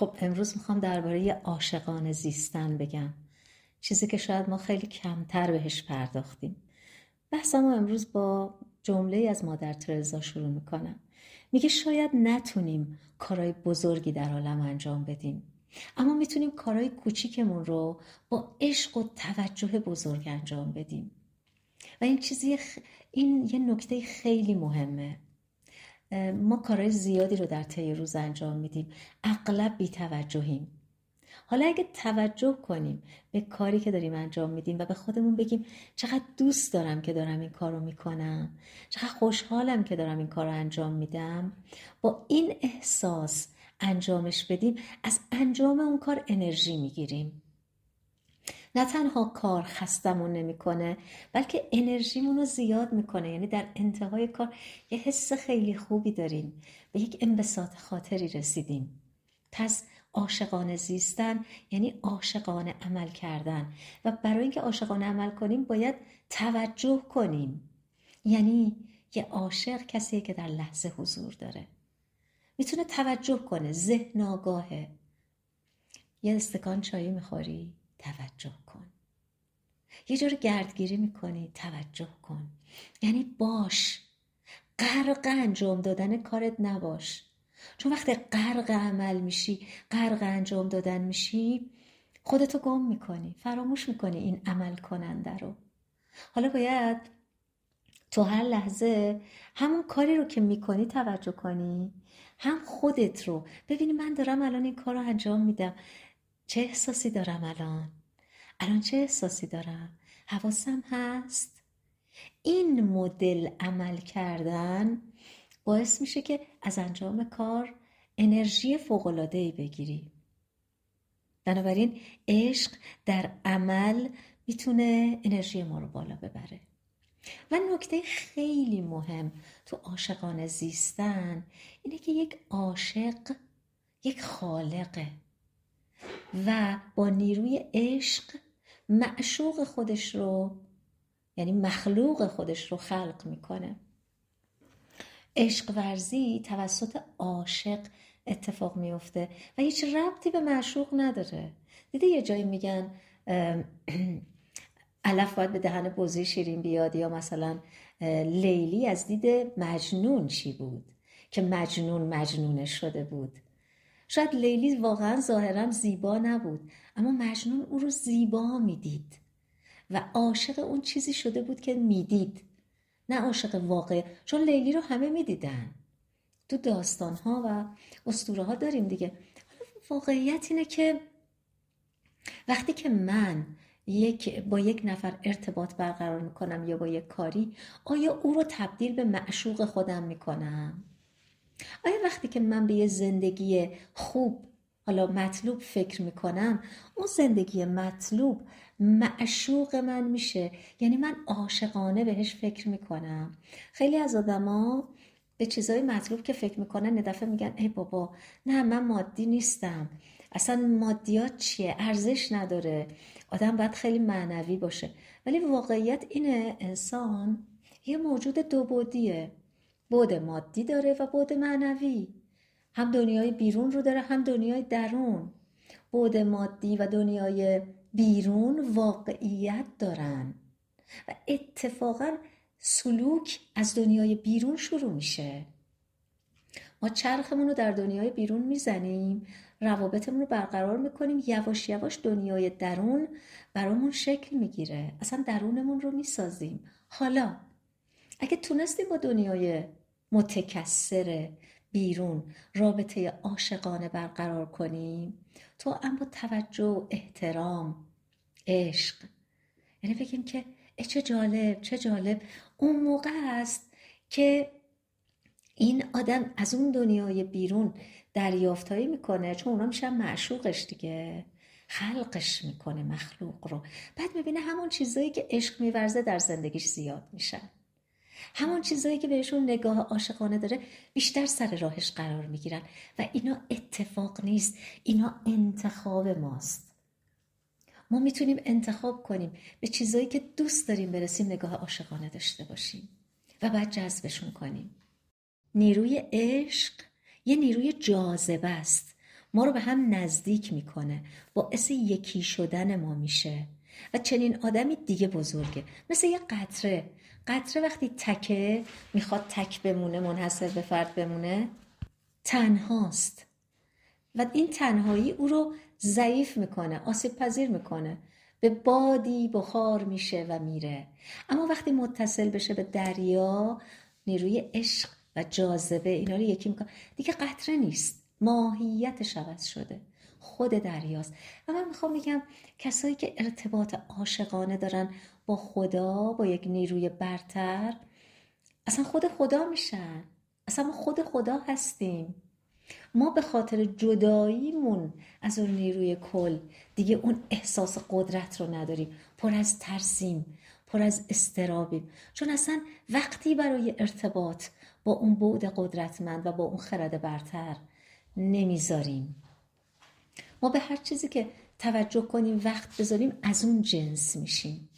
خب امروز می‌خوام درباره عاشقانه زیستن بگم. چیزی که شاید ما خیلی کمتر بهش پرداختیم. بحثم امروز با جمله از مادر ترزا شروع می‌کنم. میگه شاید نتونیم کارهای بزرگی در عالم انجام بدیم اما می‌تونیم کارهای کوچیکمون رو با عشق و توجه بزرگ انجام بدیم. و این چیزی این یه نکته خیلی مهمه. ما کارهای زیادی رو در طی روز انجام میدیم. اغلب بی توجهیم حالا اگه توجه کنیم به کاری که داریم انجام میدیم و به خودمون بگیم چقدر دوست دارم که دارم این کار رو می‌کنم چقدر خوشحالم که دارم این کار رو انجام میدم با این احساس انجامش بدیم از انجام اون کار انرژی می‌گیریم. نه تنها کار خستمون نمی‌کنه بلکه انرژیمون رو زیاد می‌کنه. یعنی در انتهای کار یه حس خیلی خوبی داریم. به یک انبساط خاطری رسیدیم. پس عاشقانه زیستن یعنی عاشقانه عمل کردن. و برای اینکه عاشقانه عمل کنیم باید توجه کنیم. یعنی یه عاشق کسیه که در لحظه حضور داره. می‌تونه توجه کنه. ذهن آگاهه. یه استکان چایی می‌خوری؟ توجه کن. یه جور گردگیری می‌کنی توجه کن. یعنی باش. غرق انجام دادن کارت نباش. چون وقتی غرق عمل میشی غرق انجام دادن میشی خودتو گم می‌کنی فراموش می‌کنی این عمل کننده رو. حالا باید تو هر لحظه همون کاری رو که می‌کنی توجه کنی هم خودت رو. ببینی من دارم الان این کار رو انجام میدم. چه احساسی دارم الان؟ الان چه احساسی دارم؟ حواسم هست. این مدل عمل کردن باعث میشه که از انجام کار انرژی ای بگیری. بنابراین عشق در عمل می‌تونه انرژی ما رو بالا ببره. و نکته خیلی مهم تو عاشقانه زیستن اینه که یک عاشق یک خالقه. و با نیروی عشق معشوق خودش رو یعنی مخلوق خودش رو خلق می‌کنه. عشق ورزی توسط عاشق اتفاق میفته و هیچ ربطی به معشوق نداره. دیده یه جایی میگن علف باید به دهن بزی شیرین بیاد یا مثلا لیلی از دید مجنون چی بود؟ که مجنون مجنونش شده بود. شاید لیلی واقعا ظاهرا زیبا نبود اما مجنون او رو زیبا می‌دید و عاشق اون چیزی شده بود که می‌دید. نه عاشق واقع چون لیلی رو همه می‌دیدن. تو داستان ها و اسطوره ها داریم دیگه. واقعیت اینه که وقتی که من یک با یک نفر ارتباط برقرار می‌کنم یا با یک کاری آیا او رو تبدیل به معشوق خودم می‌کنم؟ آیا وقتی که من به یه زندگی خوب حالا مطلوب فکر می‌کنم اون زندگی مطلوب معشوق من میشه؟ یعنی من عاشقانه بهش فکر می‌کنم. خیلی از آدما به چیزای مطلوب که فکر می‌کنن ندفعه میگن ای بابا نه من مادی نیستم. اصلا مادیات چیه؟ ارزش نداره. آدم باید خیلی معنوی باشه. ولی واقعیت اینه انسان یه موجود دو بودیه. بود مادی داره و بود معنوی. هم دنیای بیرون رو داره هم دنیای درون. بود مادی و دنیای بیرون واقعیت دارن. و اتفاقا سلوک از دنیای بیرون شروع میشه. ما چرخمون رو در دنیای بیرون می‌زنیم روابطمون رو برقرار می‌کنیم یواش یواش دنیای درون برامون شکل می‌گیره. اصلا درونمون رو می‌سازیم. حالا اگه تونستیم با دنیای متکسر بیرون رابطه عاشقانه برقرار کنیم. تو اما توجه احترام عشق. یعنی بگیم که چه جالب چه جالب. اون موقع است که این آدم از اون دنیای بیرون دریافتایی می‌کنه چون اونا میشن معشوقش دیگه. خلقش می‌کنه مخلوق رو. بعد می‌بینه همون چیزایی که عشق میورزه در زندگیش زیاد میشن. همون چیزایی که بهشون نگاه عاشقانه داره بیشتر سر راهش قرار می‌گیرن و اینا اتفاق نیست. اینا انتخاب ماست. ما می‌تونیم انتخاب کنیم به چیزایی که دوست داریم برسیم نگاه عاشقانه داشته باشیم و بعد جذبشون کنیم. نیروی عشق یه نیروی جاذبه است. ما رو به هم نزدیک می‌کنه. باعث یکی شدن ما میشه. و چنین آدمی دیگه بزرگه. مثل یه قطره. قطره وقتی تکه می‌خواد تک بمونه منحصر به فرد بمونه تنهاست. و این تنهایی او رو ضعیف می‌کنه آسیب پذیر می‌کنه. به بادی بخار میشه و میره. اما وقتی متصل بشه به دریا نیروی عشق و جاذبه اینا رو یکی می‌کنه. دیگه قطره نیست. ماهیتش عوض شده. خود دریاست. و من می‌خوام بگم کسایی که ارتباط عاشقانه دارن با خدا با یک نیروی برتر اصلا خود خدا میشن. اصلا ما خود خدا هستیم. ما به خاطر جداییمون از اون نیروی کل. دیگه اون احساس قدرت رو نداریم. پر از ترسیم پر از استرابیم. چون اصلا وقتی برای ارتباط با اون بعد قدرتمند و با اون خرد برتر نمی‌ذاریم. ما به هر چیزی که توجه کنیم وقت بذاریم از اون جنس میشیم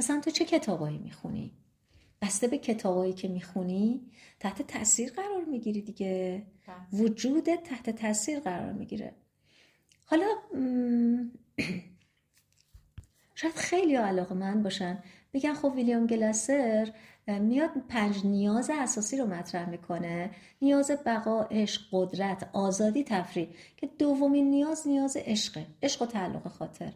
مثلا تو چه کتابایی می‌خونی؟ بسته به کتابایی که می‌خونی تحت تاثیر قرار می‌گیری دیگه بله. وجود تحت تاثیر قرار می‌گیره حالا شاید خیلی علاقه من باشن بگن خب ویلیام گلاسر میاد پنج نیاز اساسی رو مطرح می‌کنه. نیاز بقا عشق قدرت آزادی تفریح. که دومین نیاز نیاز عشقه. عشق و تعلق خاطر.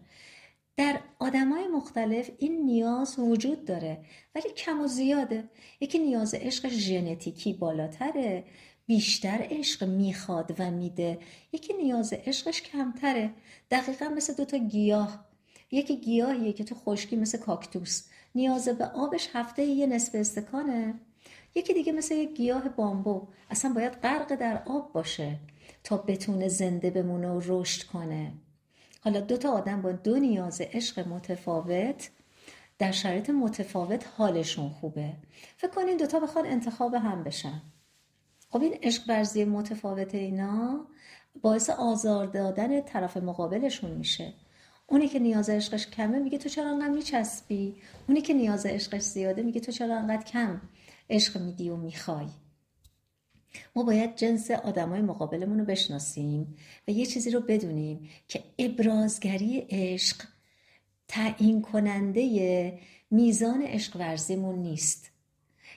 در آدمای مختلف این نیاز وجود داره. ولی کم و زیاده. یکی نیاز عشق ژنتیکی بالاتره. بیشتر عشق می‌خواد و میده. یکی نیاز عشقش کمتره. دقیقا مثل دوتا گیاه. یکی گیاهیه که تو خشکی مثل کاکتوس. نیاز به آبش هفته یه نصف استکانه. یکی دیگه مثل یک گیاه بامبو. اصلا باید غرق در آب باشه تا بتونه زنده بمونه و رشد کنه. حالا دو تا آدم با دو نیاز عشق متفاوت در شرایط متفاوت حالشون خوبه. فکر کنین دوتا بخوان انتخاب هم بشن. خب این عشق برزی متفاوت اینا باعث آزار دادن طرف مقابلشون میشه. اونی که نیاز عشقش کمه میگه تو چرا انقدر میچسبی؟ اونی که نیاز عشقش زیاده میگه تو چرا انقدر کم عشق میدی و می‌خوای؟ ما باید جنس آدمای مقابلمون رو بشناسیم و یه چیزی رو بدونیم که ابرازگری عشق تعیین کننده میزان عشق ورزیمون نیست.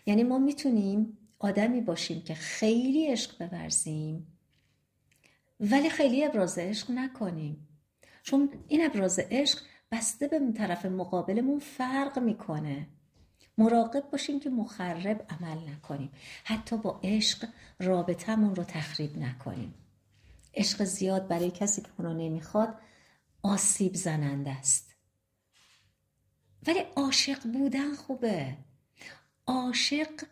یعنی ما می‌تونیم آدمی باشیم که خیلی عشق بورزیم ولی خیلی ابراز عشق نکنیم. چون این ابراز عشق بسته به طرف مقابلمون فرق می‌کنه. مراقب باشیم که مخرب عمل نکنیم. حتی با عشق رابطمون رو تخریب نکنیم. عشق زیاد برای کسی که اونو نمی‌خواد آسیب زننده است. ولی عاشق بودن خوبه. عاشق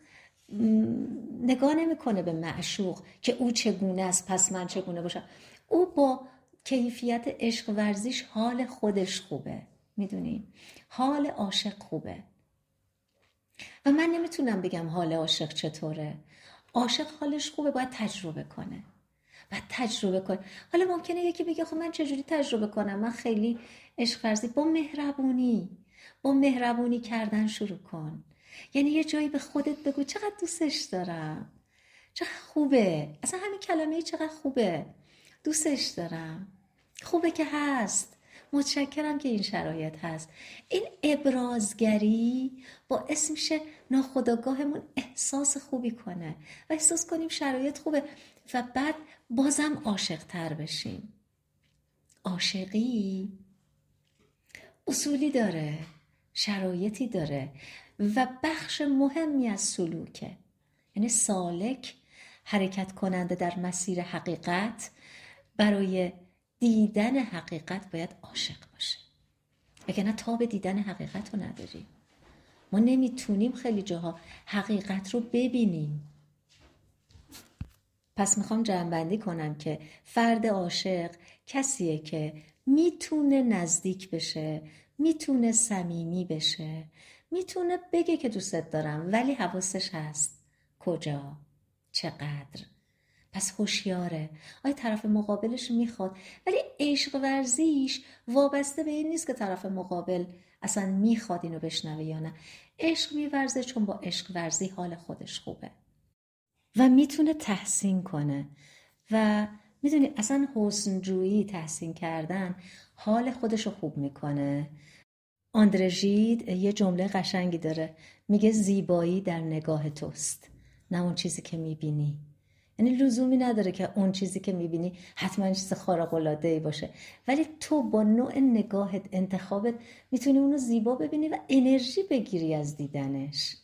نگاه نمی‌کنه به معشوق که او چگونه است پس من چگونه باشم. او با کیفیت عشق ورزیش حال خودش خوبه می‌دونیم حال عاشق خوبه. و من نمی‌تونم بگم حال عاشق چطوره. عاشق حالش خوبه باید تجربه کنه. باید تجربه کنه. حالا ممکنه یکی بگه خب من چجوری تجربه کنم؟ من خیلی عشق ورزی با مهربونی. با مهربونی کردن شروع کن. یعنی یه جایی به خودت بگو چقدر دوستش دارم. چقدر خوبه. اصلا همین کلمه چقدر خوبه. دوستش دارم. خوبه که هست. متشکرم که این شرایط هست. این ابرازگری باعث میشه ناخداگاهمون احساس خوبی کنه و احساس کنیم شرایط خوبه و بعد بازم عاشق تر بشیم. عاشقی اصولی داره شرایطی داره و بخش مهمی از سلوکه. یعنی سالک حرکت کننده در مسیر حقیقت برای دیدن حقیقت باید عاشق باشه. وگرنه تا به دیدن حقیقت رو نداریم ما نمی‌تونیم خیلی جاها حقیقت رو ببینیم. پس می‌خوام جنبندی کنم که فرد عاشق کسیه که می‌تونه نزدیک بشه می‌تونه صمیمی بشه می‌تونه بگه که دوستت دارم ولی حواسش هست کجا چقدر. پس هوشیاره. آیا طرف مقابلش می‌خواد؟ ولی عشق ورزیش وابسته به این نیست که طرف مقابل اصلا می‌خواد اینو بشنوه یا نه. عشق میورزه چون با عشق ورزی حال خودش خوبه. و می‌تونه تحسین کنه. و می‌دونی اصلا حسنجویی تحسین کردن حال خودش رو خوب می‌کنه. آندرژید یه جمله قشنگی داره. میگه زیبایی در نگاه توست نه اون چیزی که می‌بینی. یعنی لزومی نداره که اون چیزی که می‌بینی حتما چیز خارق العاده باشه. ولی تو با نوع نگاهت انتخابت می‌تونی اونو زیبا ببینی و انرژی بگیری از دیدنش.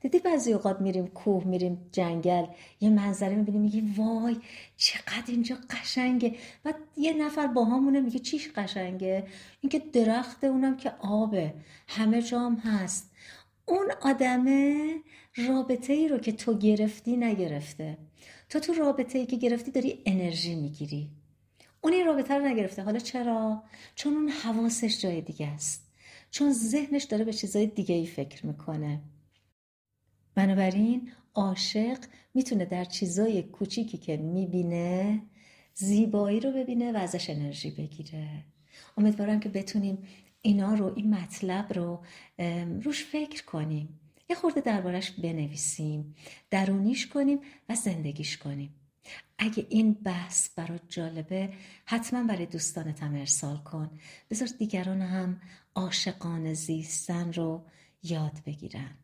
دیدی بعضی اوقات میریم کوه میریم جنگل یه منظره می‌بینیم میگیم وای چقدر اینجا قشنگه. و یه نفر با همونه میگه چیش قشنگه؟ اینکه درخت اونم که آبه همه جام هست. اون آدمه رابطه ای رو که تو گرفتی نگرفته. تو تو رابطه ای که گرفتی داری انرژی می‌گیری. اون این رابطه رو نگرفته. حالا چرا؟ چون اون حواسش جای دیگه است. چون ذهنش داره به چیزای دیگه ای فکر می‌کنه. بنابراین عاشق می‌تونه در چیزای کوچیکی که می‌بینه زیبایی رو ببینه و ازش انرژی بگیره. امیدوارم که بتونیم اینا رو این مطلب رو روش فکر کنیم. یه خورده دربارش بنویسیم درونیش کنیم و زندگیش کنیم. اگه این بحث برات جالبه حتما برای دوستانت هم ارسال کن. بذار دیگران هم عاشقانه زیستن رو یاد بگیرن.